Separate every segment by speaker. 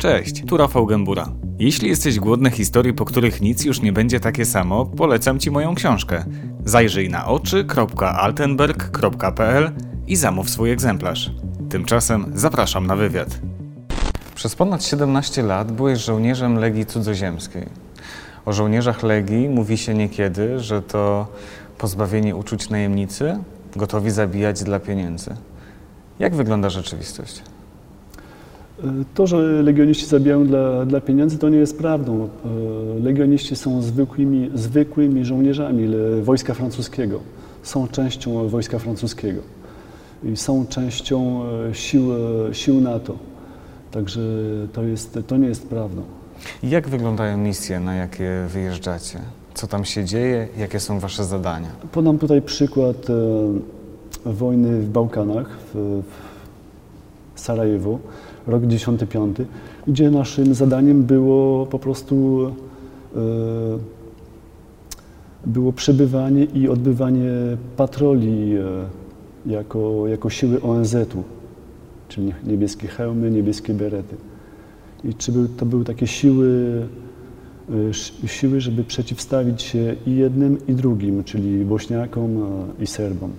Speaker 1: Cześć, tu Rafał Gębura. Jeśli jesteś głodny historii, po których nic już nie będzie takie samo, polecam Ci moją książkę. Zajrzyj na oczy.altenberg.pl i zamów swój egzemplarz. Tymczasem zapraszam na wywiad. Przez ponad 17 lat byłeś żołnierzem Legii Cudzoziemskiej. O żołnierzach Legii mówi się niekiedy, że to pozbawieni uczuć najemnicy, gotowi zabijać dla pieniędzy. Jak wygląda rzeczywistość?
Speaker 2: To, że legioniści zabijają dla, dla pieniędzy, to nie jest prawdą. E, legioniści są zwykłymi, zwykłymi żołnierzami wojska francuskiego. Są częścią wojska francuskiego i są częścią e, sił, sił NATO. Także to, jest, to nie jest prawdą.
Speaker 1: Jak wyglądają misje, na jakie wyjeżdżacie? Co tam się dzieje? Jakie są wasze zadania?
Speaker 2: Podam tutaj przykład e, wojny w Bałkanach, w, w Sarajewo rok 95, gdzie naszym zadaniem było po prostu e, było przebywanie i odbywanie patroli e, jako, jako siły ONZ-u, czyli niebieskie hełmy, niebieskie berety. I czy był, to były takie siły, e, siły, żeby przeciwstawić się i jednym, i drugim, czyli Bośniakom i Serbom.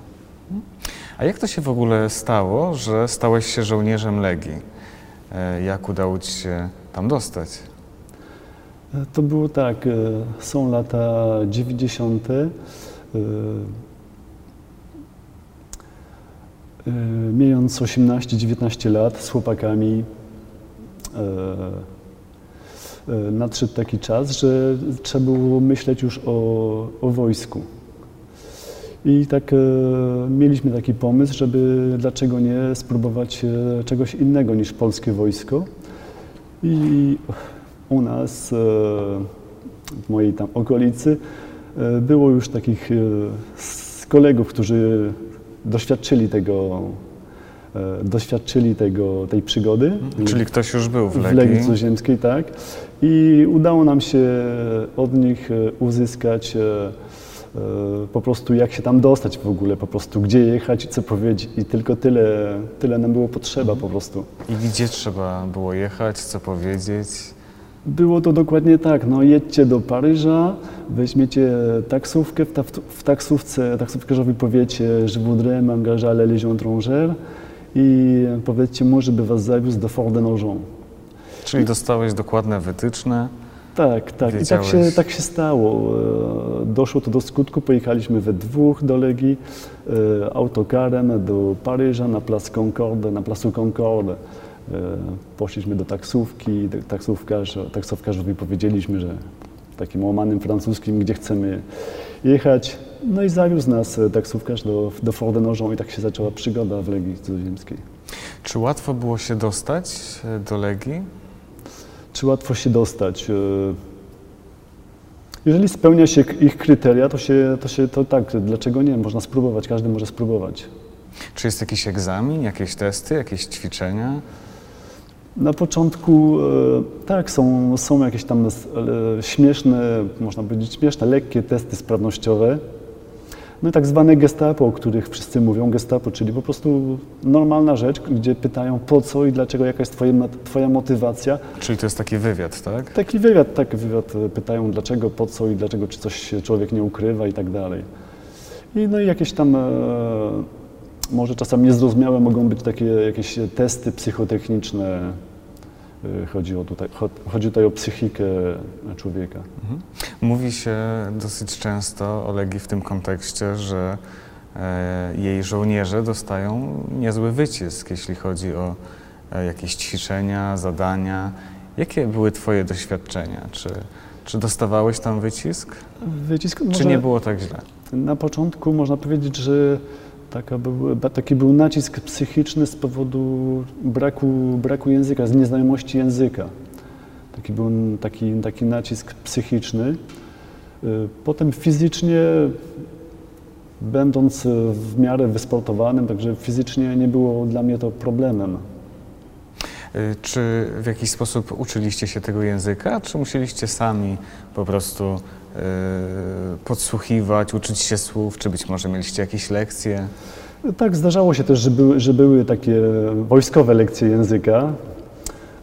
Speaker 1: A jak to się w ogóle stało, że stałeś się żołnierzem Legii? E, jak udało Ci się tam dostać?
Speaker 2: To było tak, e, są lata 90. E, Mając 18-19 lat z chłopakami nadszedł taki czas, że trzeba było myśleć już o, o wojsku. I tak e, mieliśmy taki pomysł, żeby dlaczego nie spróbować e, czegoś innego niż polskie wojsko. I u nas, e, w mojej tam okolicy, e, było już takich e, kolegów, którzy doświadczyli tego, e, doświadczyli tego, tej przygody.
Speaker 1: Czyli ktoś już był w
Speaker 2: w
Speaker 1: Legii?
Speaker 2: Legii Cudzoziemskiej, tak. I udało nam się od nich uzyskać po prostu jak się tam dostać w ogóle, po prostu gdzie jechać i co powiedzieć. I tylko tyle, tyle nam było potrzeba po prostu.
Speaker 1: I gdzie trzeba było jechać, co powiedzieć?
Speaker 2: Było to dokładnie tak, no jedźcie do Paryża, weźmiecie taksówkę, w, ta, w taksówce taksówkarzowi powiecie, że voudrais m'engager à la Légion étrangère i powiedzcie mu, żeby was zawiózł do Fort de Nogent.
Speaker 1: Czyli dostałeś dokładne wytyczne.
Speaker 2: Tak, tak. I tak się, tak się stało. E, Doszło to do skutku. Pojechaliśmy we dwóch do Legii e, autokarem do Paryża na Plac Concorde, na Placu Concorde. E, Poszliśmy do taksówki. Taksówkarz, taksówkarzowi powiedzieliśmy, że takim łamanym francuskim, gdzie chcemy jechać. No i zawiózł nas taksówkarz do, do Fort de Nogent i tak się zaczęła przygoda w Legii Cudzoziemskiej.
Speaker 1: Czy łatwo było się dostać do Legii?
Speaker 2: Czy łatwo się dostać? E, Jeżeli spełnia się ich kryteria, to się, to się to tak, dlaczego nie? Można spróbować, każdy może spróbować.
Speaker 1: Czy jest jakiś egzamin, jakieś testy, jakieś ćwiczenia?
Speaker 2: Na początku e, tak, są, są jakieś tam e, śmieszne, można powiedzieć śmieszne, lekkie testy sprawnościowe. No i tak zwane gestapo, o których wszyscy mówią, gestapo, czyli po prostu normalna rzecz, gdzie pytają po co i dlaczego, jaka jest twoja, twoja motywacja.
Speaker 1: Czyli to jest taki wywiad, tak?
Speaker 2: Taki wywiad, tak, wywiad e, pytają dlaczego, po co i dlaczego, czy coś człowiek nie ukrywa i tak dalej. I no i jakieś tam, e, może czasem niezrozumiałe mogą być takie jakieś testy psychotechniczne. E, Chodzi, o tutaj, cho- chodzi tutaj o psychikę człowieka.
Speaker 1: Mówi się dosyć często o Legii w tym kontekście, że e, jej żołnierze dostają niezły wycisk, jeśli chodzi o e, jakieś ćwiczenia, zadania. Jakie były Twoje doświadczenia? Czy, czy dostawałeś tam wycisk?
Speaker 2: Wycisk,
Speaker 1: Czy
Speaker 2: może
Speaker 1: nie było tak źle?
Speaker 2: Na początku można powiedzieć, że taka był, taki był nacisk psychiczny z powodu braku, braku języka, z nieznajomości języka. Taki był taki, taki nacisk psychiczny. Y, Potem fizycznie, będąc w miarę wysportowanym, także fizycznie nie było dla mnie to problemem.
Speaker 1: Y, Czy w jakiś sposób uczyliście się tego języka, czy musieliście sami po prostu podsłuchiwać, uczyć się słów, czy być może mieliście jakieś lekcje?
Speaker 2: Tak, zdarzało się też, że były, że były takie wojskowe lekcje języka.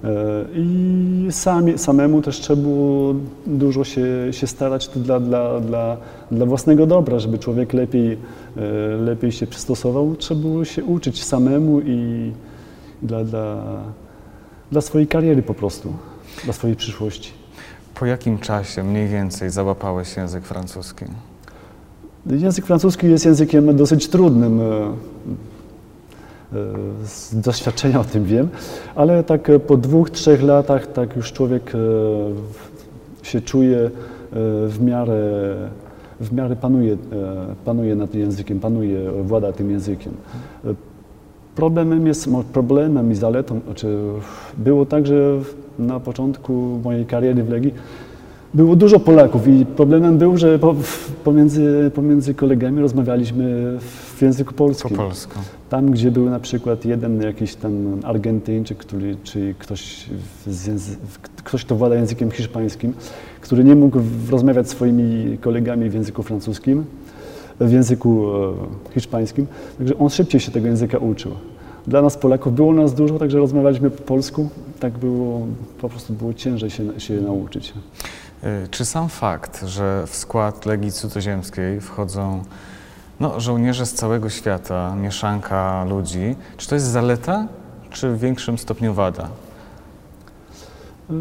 Speaker 2: E, I sami, samemu też trzeba było dużo się, się starać dla, dla, dla, dla własnego dobra, żeby człowiek lepiej, e, lepiej się przystosował. Trzeba było się uczyć samemu i dla, dla, dla swojej kariery po prostu, dla swojej przyszłości.
Speaker 1: Po jakim czasie mniej więcej załapałeś język francuski?
Speaker 2: Język francuski jest językiem dosyć trudnym. e, e, Z doświadczenia o tym wiem, ale tak e, po dwóch, trzech latach tak już człowiek się czuje w miarę, w miarę panuje, panuje nad tym językiem, panuje, włada tym językiem. Problemem jest, problemem i zaletą, znaczy było tak, że na początku mojej kariery w Legii było dużo Polaków i problemem był, że po, pomiędzy, pomiędzy kolegami rozmawialiśmy w języku
Speaker 1: Po
Speaker 2: polskim.
Speaker 1: polsku.
Speaker 2: Tam, gdzie był na przykład jeden jakiś tam Argentyńczyk, który, czy ktoś, ktoś, kto włada językiem hiszpańskim, który nie mógł rozmawiać z swoimi kolegami w języku francuskim, w języku e, hiszpańskim, także on szybciej się tego języka uczył. Dla nas Polaków było nas dużo, także rozmawialiśmy po polsku, tak było, po prostu było ciężej się, się nauczyć.
Speaker 1: Y, Czy sam fakt, że w skład Legii Cudzoziemskiej wchodzą no, żołnierze z całego świata, mieszanka ludzi, czy to jest zaleta, czy w większym stopniu wada?
Speaker 2: E,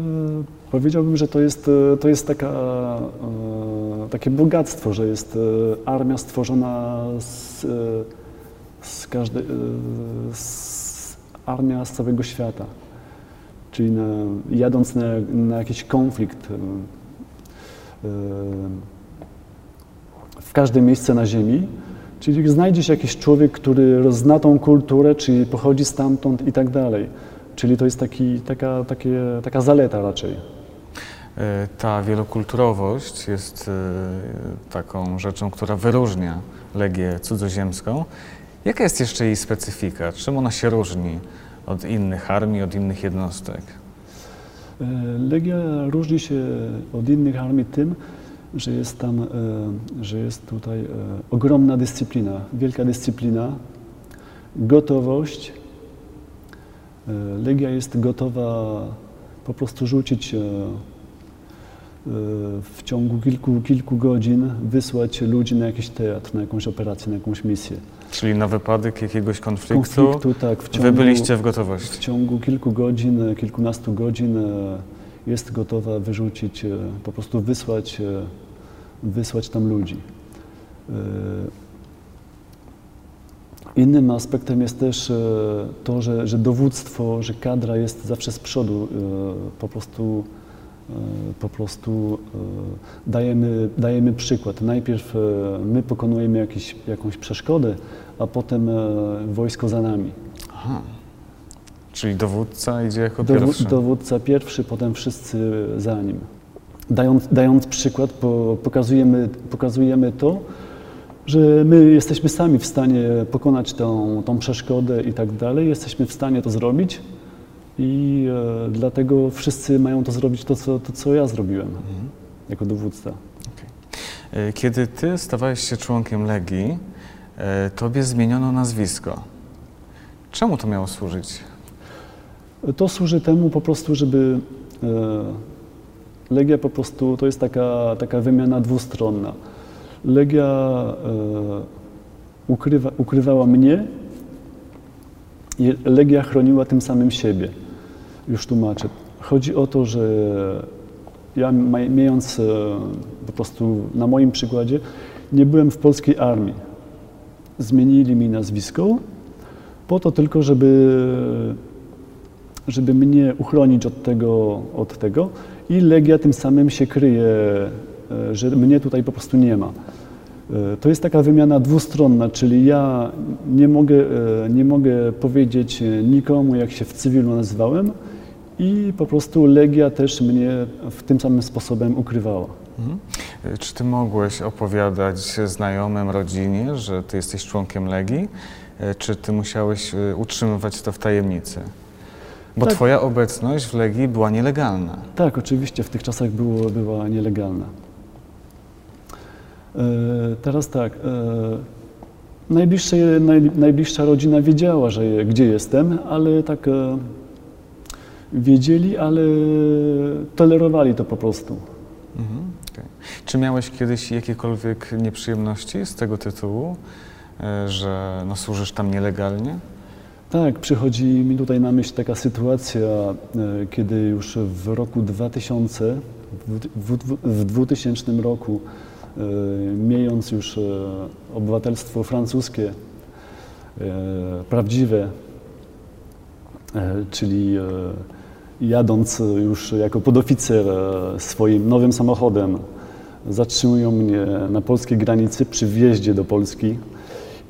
Speaker 2: Powiedziałbym, że to jest, e, to jest taka, e, takie bogactwo, że jest e, armia stworzona z, z każdej, armia z całego świata. Czyli na, jadąc na, na jakiś konflikt w każde miejsce na ziemi, czyli znajdzie się jakiś człowiek, który zna tą kulturę, czyli pochodzi stamtąd i tak dalej. Czyli to jest taki, taka, takie, taka zaleta raczej.
Speaker 1: Y, Ta wielokulturowość jest y, taką rzeczą, która wyróżnia Legię Cudzoziemską. Jaka jest jeszcze jej specyfika? Czym ona się różni od innych armii, od innych jednostek?
Speaker 2: E, Legia różni się od innych armii tym, że jest tam, e, że jest tutaj e, ogromna dyscyplina, wielka dyscyplina, gotowość. E, Legia jest gotowa po prostu rzucić e, e, w ciągu kilku, kilku godzin, wysłać ludzi na jakiś teatr, na jakąś operację, na jakąś misję.
Speaker 1: Czyli na wypadek jakiegoś konfliktu,
Speaker 2: Konfliktu, tak, w ciągu,
Speaker 1: wy byliście w
Speaker 2: w
Speaker 1: gotowości.
Speaker 2: ciągu kilku godzin, kilkunastu godzin e, jest gotowa wyrzucić, e, po prostu wysłać, e, wysłać tam ludzi. Innym aspektem jest też to, że, że dowództwo, że kadra jest zawsze z przodu. Po prostu, po prostu e, dajemy, dajemy przykład. Najpierw e, my pokonujemy jakiś, jakąś przeszkodę, a potem e, wojsko za nami.
Speaker 1: Aha. Czyli dowódca idzie jako
Speaker 2: Dowó-
Speaker 1: pierwszy.
Speaker 2: dowódca pierwszy, potem wszyscy za nim. Dając, dając przykład, po, pokazujemy, pokazujemy to, że my jesteśmy sami w stanie pokonać tą, tą przeszkodę i tak dalej. Jesteśmy w stanie to zrobić i e, dlatego wszyscy mają to zrobić, to co, to, co ja zrobiłem
Speaker 1: Mhm.
Speaker 2: jako dowódca.
Speaker 1: Y, Kiedy ty stawałeś się członkiem Legii, y, tobie zmieniono nazwisko. Czemu to miało służyć?
Speaker 2: To służy temu po prostu, żeby e, Legia po prostu to jest taka, taka wymiana dwustronna. Legia e, ukrywa, ukrywała mnie i Legia chroniła tym samym siebie. Już tłumaczę. Chodzi o to, że ja maj- mając e, po prostu na moim przykładzie, nie byłem w polskiej armii. Zmienili mi nazwisko po to tylko, żeby żeby mnie uchronić od tego, od tego i Legia tym samym się kryje, e, że mnie tutaj po prostu nie ma. E, To jest taka wymiana dwustronna, czyli ja nie mogę, nie mogę powiedzieć nikomu, jak się w cywilu nazywałem i po prostu Legia też mnie w tym samym sposobem ukrywała.
Speaker 1: Mhm. Czy ty mogłeś opowiadać znajomym, rodzinie, że ty jesteś członkiem Legii? Y, Czy ty musiałeś y, utrzymywać to w tajemnicy? Bo
Speaker 2: Tak.
Speaker 1: twoja obecność w Legii była nielegalna.
Speaker 2: Tak, oczywiście w tych czasach było, była nielegalna. E, teraz tak. E, najbliższe, naj, najbliższa rodzina wiedziała, że gdzie jestem, ale tak e, wiedzieli, ale tolerowali to po prostu.
Speaker 1: Mhm, okej. Czy miałeś kiedyś jakiekolwiek nieprzyjemności z tego tytułu, e, że no, służysz tam nielegalnie?
Speaker 2: Tak, przychodzi mi tutaj na myśl taka sytuacja, e, kiedy już w roku 2000, w, w, w 2000 roku, e, miejąc już obywatelstwo francuskie, prawdziwe, czyli jadąc już jako podoficer e, swoim nowym samochodem, zatrzymują mnie na polskiej granicy przy wjeździe do Polski.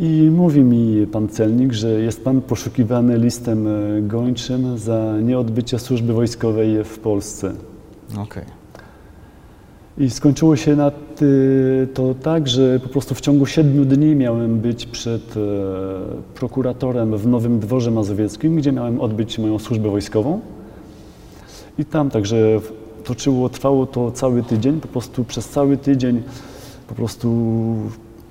Speaker 2: I mówi mi pan celnik, że jest pan poszukiwany listem e, gończym za nieodbycie służby wojskowej w Polsce.
Speaker 1: Okej.
Speaker 2: I skończyło się to tak, że po prostu w ciągu siedmiu dni miałem być przed e, prokuratorem w Nowym Dworze Mazowieckim, gdzie miałem odbyć moją służbę wojskową. I tam także toczyło, trwało to cały tydzień, po prostu przez cały tydzień po prostu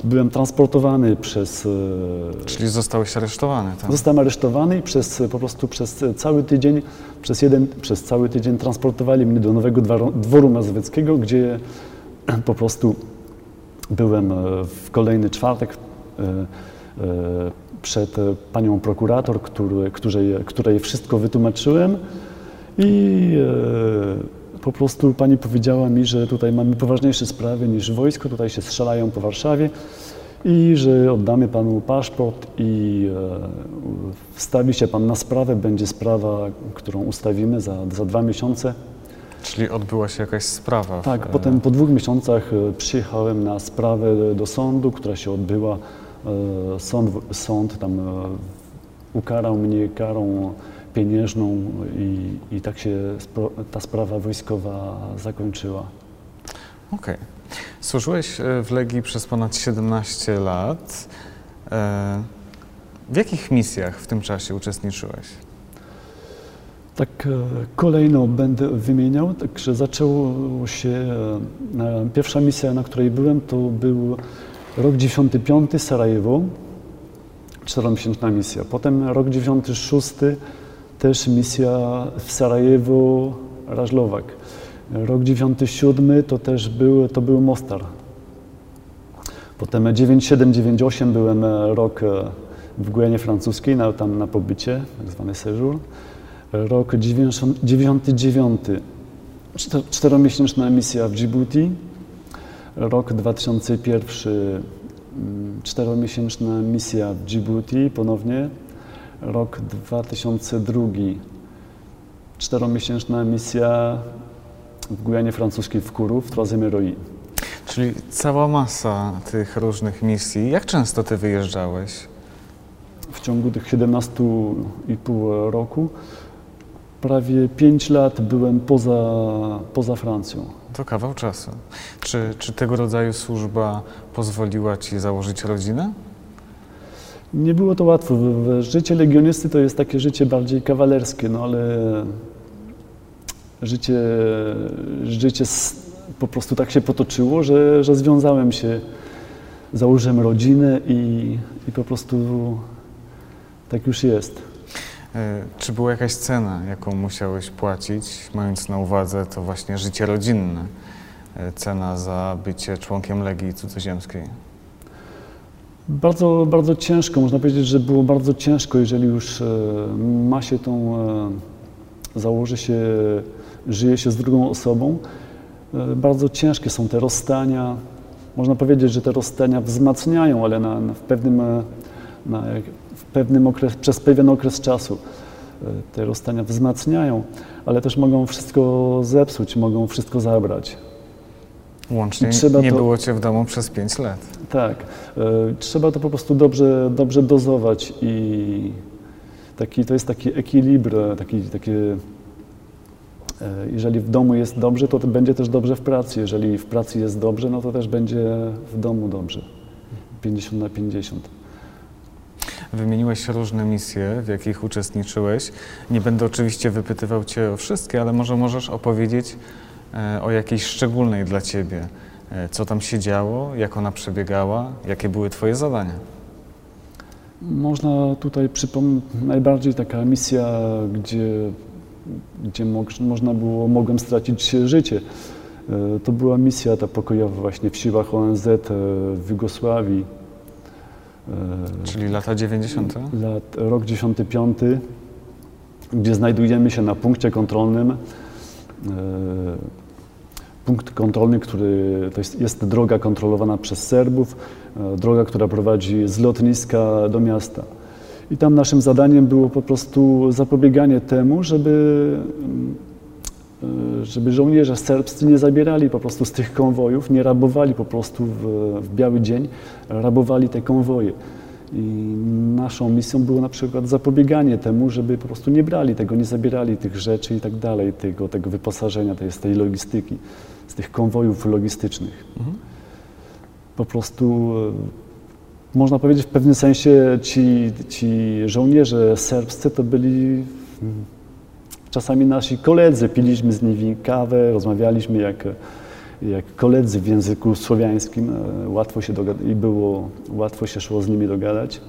Speaker 2: byłem transportowany przez e,
Speaker 1: Czyli zostałeś aresztowany, tak?
Speaker 2: Zostałem aresztowany i przez, po prostu przez cały tydzień, przez, jeden, przez cały tydzień transportowali mnie do Nowego Dworu, dworu Mazowieckiego, gdzie po prostu byłem e, w kolejny czwartek e, e, przed e, panią prokurator, który, której, której wszystko wytłumaczyłem i e, po prostu pani powiedziała mi, że tutaj mamy poważniejsze sprawy niż wojsko, tutaj się strzelają po Warszawie i że oddamy panu paszport i e, wstawi się pan na sprawę, będzie sprawa, którą ustawimy za, za dwa miesiące.
Speaker 1: Czyli odbyła się jakaś sprawa. w-
Speaker 2: Tak,
Speaker 1: e,
Speaker 2: potem po dwóch miesiącach e, przyjechałem na sprawę do sądu, która się odbyła. E, Sąd, sąd tam ukarał mnie karą pieniężną i, i tak się spro, ta sprawa wojskowa zakończyła.
Speaker 1: Okej. Służyłeś e, w Legii przez ponad 17 lat. E, W jakich misjach w tym czasie uczestniczyłeś?
Speaker 2: Tak e, kolejno będę wymieniał, także zaczęło się, pierwsza misja, na której byłem, to był rok 95 Sarajewo, czteromiesięczna misja. Potem rok 96 też misja w Sarajewo, Rażlowak. Rok 97 to też był, to był Mostar. Potem 97-98 byłem e, rok e, w Gujanie Francuskiej, na, tam na pobycie, tak zwany séjour. Rok 90 99, czter- czteromiesięczna misja w Djibouti. Rok 2001, mm, czteromiesięczna misja w Djibouti ponownie. Rok 2002, czteromiesięczna misja w Gujanie Francuskiej w Kourou, w Troisième Roi.
Speaker 1: Czyli cała masa tych różnych misji. Jak często ty wyjeżdżałeś?
Speaker 2: w ciągu tych 17,5 roku prawie 5 lat byłem poza, poza Francją.
Speaker 1: To kawał czasu. Czy, czy tego rodzaju służba pozwoliła ci założyć rodzinę?
Speaker 2: Nie było to łatwo. Życie legionisty to jest takie życie bardziej kawalerskie, no ale życie, życie po prostu tak się potoczyło, że, że związałem się, założyłem rodzinę i, i po prostu tak już jest.
Speaker 1: E, Czy była jakaś cena, jaką musiałeś płacić, mając na uwadze to właśnie życie rodzinne? E, Cena za bycie członkiem Legii Cudzoziemskiej.
Speaker 2: Bardzo, bardzo ciężko, można powiedzieć, że było bardzo ciężko, jeżeli już e, ma się tą, e, założy się, żyje się z drugą osobą. E, bardzo ciężkie są te rozstania. Można powiedzieć, że te rozstania wzmacniają, ale na, na w pewnym, na, w pewnym okres, przez pewien okres czasu te rozstania wzmacniają, ale też mogą wszystko zepsuć, mogą wszystko zabrać.
Speaker 1: Łącznie
Speaker 2: trzeba
Speaker 1: nie
Speaker 2: to-
Speaker 1: było cię w domu przez 5 lat.
Speaker 2: Tak, e, trzeba to po prostu dobrze, dobrze dozować i taki, to jest taki equilibr, taki, takie, e, jeżeli w domu jest dobrze, to będzie też dobrze w pracy, jeżeli w pracy jest dobrze, no to też będzie w domu dobrze, 50 na 50.
Speaker 1: Wymieniłeś różne misje, w jakich uczestniczyłeś. Nie będę oczywiście wypytywał cię o wszystkie, ale może możesz opowiedzieć o jakiejś szczególnej dla ciebie. E, Co tam się działo, jak ona przebiegała, jakie były twoje zadania?
Speaker 2: Można tutaj przypomnieć, najbardziej taka misja, gdzie gdzie można było, mogłem stracić życie. E, to była misja ta pokojowa właśnie w siłach ONZ e, w Jugosławii.
Speaker 1: Czyli lata 90.
Speaker 2: Lat, rok 95, gdzie znajdujemy się na punkcie kontrolnym. Punkt kontrolny, który to jest, jest droga kontrolowana przez Serbów, droga, która prowadzi z lotniska do miasta. I tam naszym zadaniem było po prostu zapobieganie temu, żeby, mm, żeby żołnierze serbscy nie zabierali po prostu z tych konwojów, nie rabowali po prostu w, w biały dzień, rabowali te konwoje. I naszą misją było na przykład zapobieganie temu, żeby po prostu nie brali tego, nie zabierali tych rzeczy i tak dalej, tego, tego wyposażenia, tej, z tej logistyki, z tych konwojów logistycznych. Mhm. Po prostu można powiedzieć w pewnym sensie ci, ci żołnierze serbscy to byli mm, czasami nasi koledzy. Piliśmy z nimi kawę, rozmawialiśmy jak, jak koledzy w języku słowiańskim. E, łatwo się i było, łatwo się szło z nimi dogadać.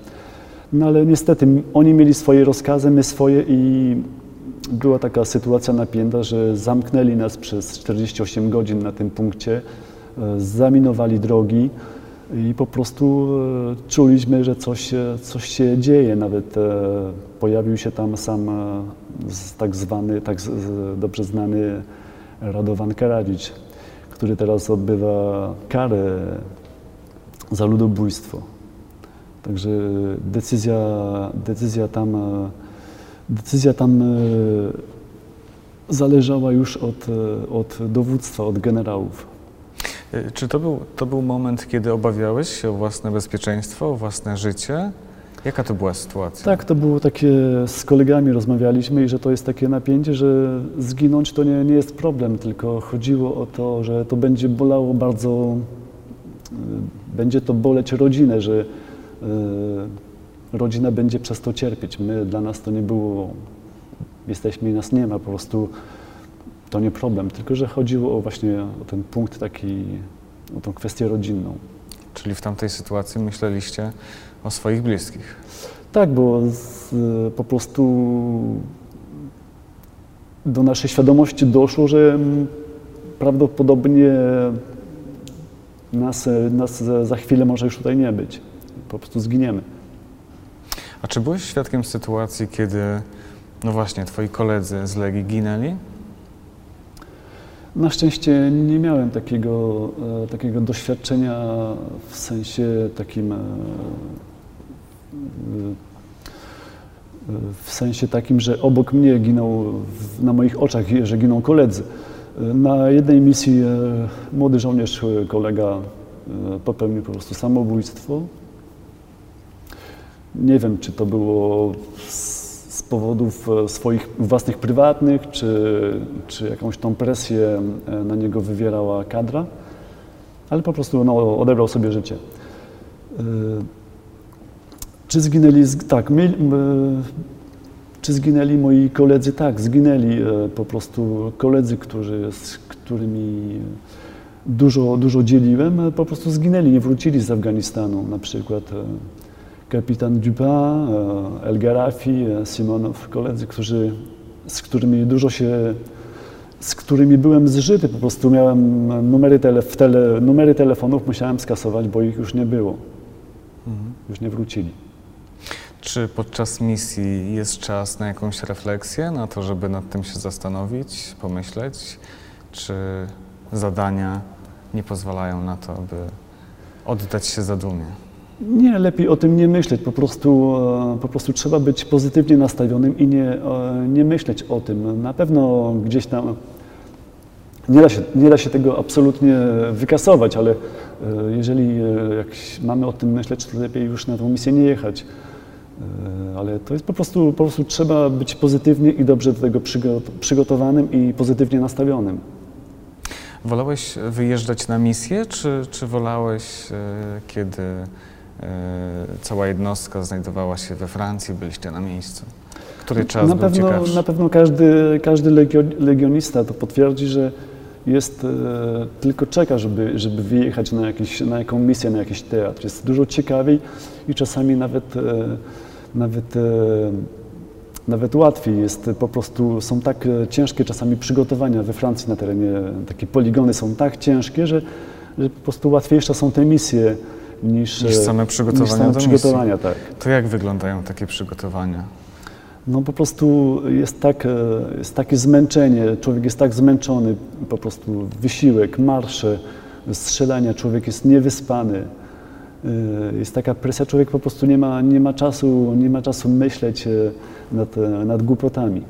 Speaker 2: No ale niestety oni mieli swoje rozkazy, my swoje i była taka sytuacja napięta, że zamknęli nas przez 48 godzin na tym punkcie, e, zaminowali drogi i po prostu e, czuliśmy, że coś, coś się dzieje. Nawet pojawił się tam sam tak zwany, tak dobrze znany Radovan Karadzic, który teraz odbywa karę za ludobójstwo. Także decyzja, decyzja tam, decyzja tam zależała już od, od dowództwa, od generałów.
Speaker 1: Czy to był, to był moment, kiedy obawiałeś się o własne bezpieczeństwo, o własne życie? Jaka to była sytuacja?
Speaker 2: Tak, to było takie, z kolegami rozmawialiśmy i że to jest takie napięcie, że zginąć to nie, nie jest problem, tylko chodziło o to, że to będzie bolało bardzo, y, będzie to boleć rodzinę, że y, rodzina będzie przez to cierpieć. My, dla nas to nie było, jesteśmy i nas nie ma, po prostu to nie problem, tylko że chodziło o właśnie o ten punkt taki, o tą kwestię rodzinną.
Speaker 1: Czyli w tamtej sytuacji myśleliście o swoich bliskich?
Speaker 2: Tak, bo z, po prostu do naszej świadomości doszło, że prawdopodobnie nas, nas za chwilę może już tutaj nie być. Po prostu zginiemy.
Speaker 1: A czy byłeś świadkiem sytuacji, kiedy, no właśnie, twoi koledzy z Legii ginęli?
Speaker 2: Na szczęście nie miałem takiego, e, takiego doświadczenia w sensie takim e, w sensie takim, że obok mnie ginął, na moich oczach, że giną koledzy. Na jednej misji e, młody żołnierz, kolega popełnił po prostu samobójstwo. Nie wiem, czy to było z powodów e, swoich własnych prywatnych, czy, czy jakąś tą presję e, na niego wywierała kadra, ale po prostu no, odebrał sobie życie. E, czy zginęli, tak, my, czy zginęli moi koledzy? Tak, zginęli po prostu koledzy, którzy, z którymi dużo, dużo dzieliłem, po prostu zginęli, nie wrócili z Afganistanu na przykład kapitan Dupin, e, El Garafi, e, Simonow, koledzy, którzy, z którymi dużo się, z którymi byłem zżyty. Po prostu miałem numery, tele, tele, numery telefonów, musiałem skasować, bo ich już nie było. Mhm. Już nie wrócili.
Speaker 1: Czy podczas misji jest czas na jakąś refleksję, na to, żeby nad tym się zastanowić, pomyśleć? Czy zadania nie pozwalają na to, aby oddać się zadumie?
Speaker 2: Nie, lepiej o tym nie myśleć. Po prostu, e, po prostu trzeba być pozytywnie nastawionym i nie, e, nie myśleć o tym. Na pewno gdzieś tam nie da, się, nie da się tego absolutnie wykasować, ale e, jeżeli jak mamy o tym myśleć, to lepiej już na tę misję nie jechać. Ale to jest po prostu, po prostu trzeba być pozytywnie i dobrze do tego przygotowanym i pozytywnie nastawionym.
Speaker 1: Wolałeś wyjeżdżać na misję, czy, czy wolałeś, kiedy E, cała jednostka znajdowała się we Francji, byliście na miejscu. Który czas
Speaker 2: na
Speaker 1: był
Speaker 2: pewno,
Speaker 1: ciekawszy?
Speaker 2: Na pewno każdy, każdy legionista to potwierdzi, że jest, e, tylko czeka, żeby, żeby wyjechać na, jakiś, na jaką misję, na jakiś teatr. Jest dużo ciekawiej i czasami nawet, e, nawet nawet łatwiej jest po prostu, są tak e, ciężkie czasami przygotowania we Francji na terenie, takie poligony są tak ciężkie, że, że po prostu łatwiejsze są te misje niż,
Speaker 1: Niż
Speaker 2: e,
Speaker 1: same przygotowania
Speaker 2: niż same przygotowania, tak.
Speaker 1: To jak wyglądają takie przygotowania?
Speaker 2: No po prostu jest, tak, e, jest takie zmęczenie, człowiek jest tak zmęczony, po prostu wysiłek, marsze, strzelania, człowiek jest niewyspany. E, Jest taka presja, człowiek po prostu nie ma, nie ma, czasu, nie ma czasu myśleć e, nad, nad głupotami.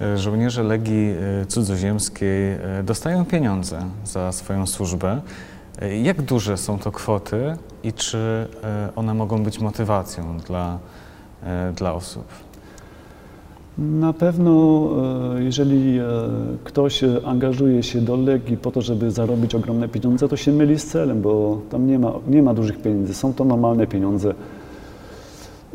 Speaker 1: E, Żołnierze Legii Cudzoziemskiej dostają pieniądze za swoją służbę. Jak duże są to kwoty i czy one mogą być motywacją dla, dla osób?
Speaker 2: Na pewno, e, jeżeli e, ktoś angażuje się do Legii po to, żeby zarobić ogromne pieniądze, to się myli z celem, bo tam nie ma, nie ma dużych pieniędzy, są to normalne pieniądze.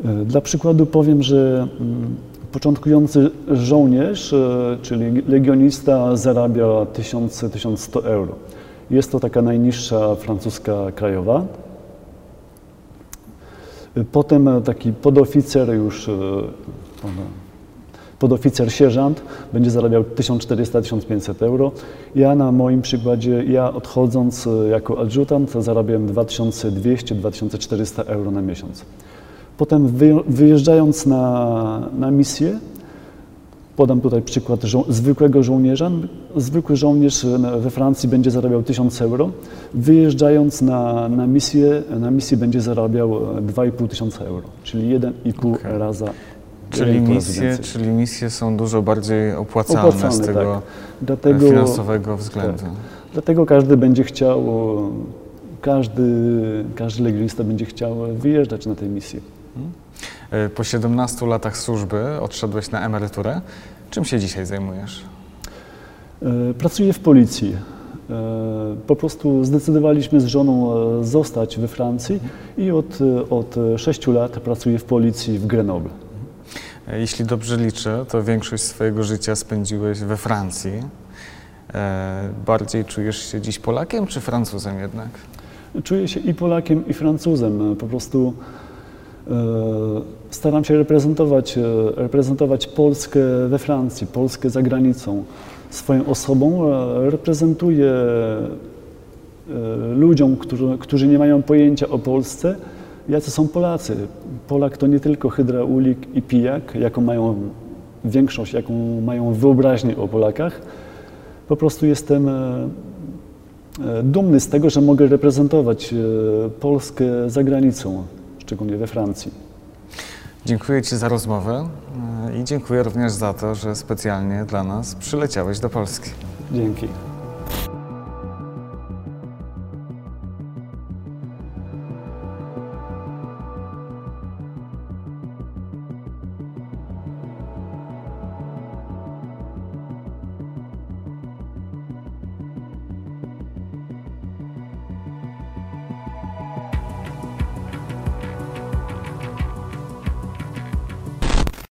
Speaker 2: E, Dla przykładu powiem, że mm, początkujący żołnierz, czyli legionista, zarabia 1000-1100 euro. Jest to taka najniższa francuska krajowa. Potem taki podoficer już, podoficer sierżant będzie zarabiał 1400-1500 euro. Ja na moim przykładzie, ja odchodząc e, jako adjutant zarabiałem 2200-2400 euro na miesiąc. Potem wy, wyjeżdżając na, na misję, podam tutaj przykład żo- zwykłego żołnierza. Zwykły żołnierz e, we Francji będzie zarabiał 1000 euro. Wyjeżdżając na, na misję, na misję będzie zarabiał e, 2500 tysiąca euro, czyli 1,5
Speaker 1: Okej.
Speaker 2: raza
Speaker 1: Czyli
Speaker 2: 1,5 razy
Speaker 1: misje, czyli misje są dużo bardziej opłacalne, z
Speaker 2: Opłacalne,
Speaker 1: tego
Speaker 2: tak. Dlatego,
Speaker 1: finansowego względu.
Speaker 2: tak. dlatego każdy będzie chciał, e, każdy, każdy legionista będzie chciał wyjeżdżać na tę misję.
Speaker 1: E, Po 17 latach służby odszedłeś na emeryturę. Czym się dzisiaj zajmujesz?
Speaker 2: E, Pracuję w policji. E, Po prostu zdecydowaliśmy z żoną e, zostać we Francji i od, e, od 6 lat pracuję w policji w Grenoble.
Speaker 1: E, Jeśli dobrze liczę, to większość swojego życia spędziłeś we Francji. E, Bardziej czujesz się dziś Polakiem czy Francuzem jednak?
Speaker 2: Czuję się i Polakiem, i Francuzem. E, Po prostu staram się reprezentować, reprezentować Polskę we Francji, Polskę za granicą. Swoją osobą reprezentuję ludziom, którzy, którzy nie mają pojęcia o Polsce, jacy są Polacy. Polak to nie tylko hydraulik i pijak, jaką mają większość, jaką mają wyobraźnię o Polakach. Po prostu jestem e, e, dumny z tego, że mogę reprezentować e, Polskę za granicą, szczególnie we Francji.
Speaker 1: Dziękuję Ci za rozmowę i dziękuję również za to, że specjalnie dla nas przyleciałeś do Polski.
Speaker 2: Dzięki.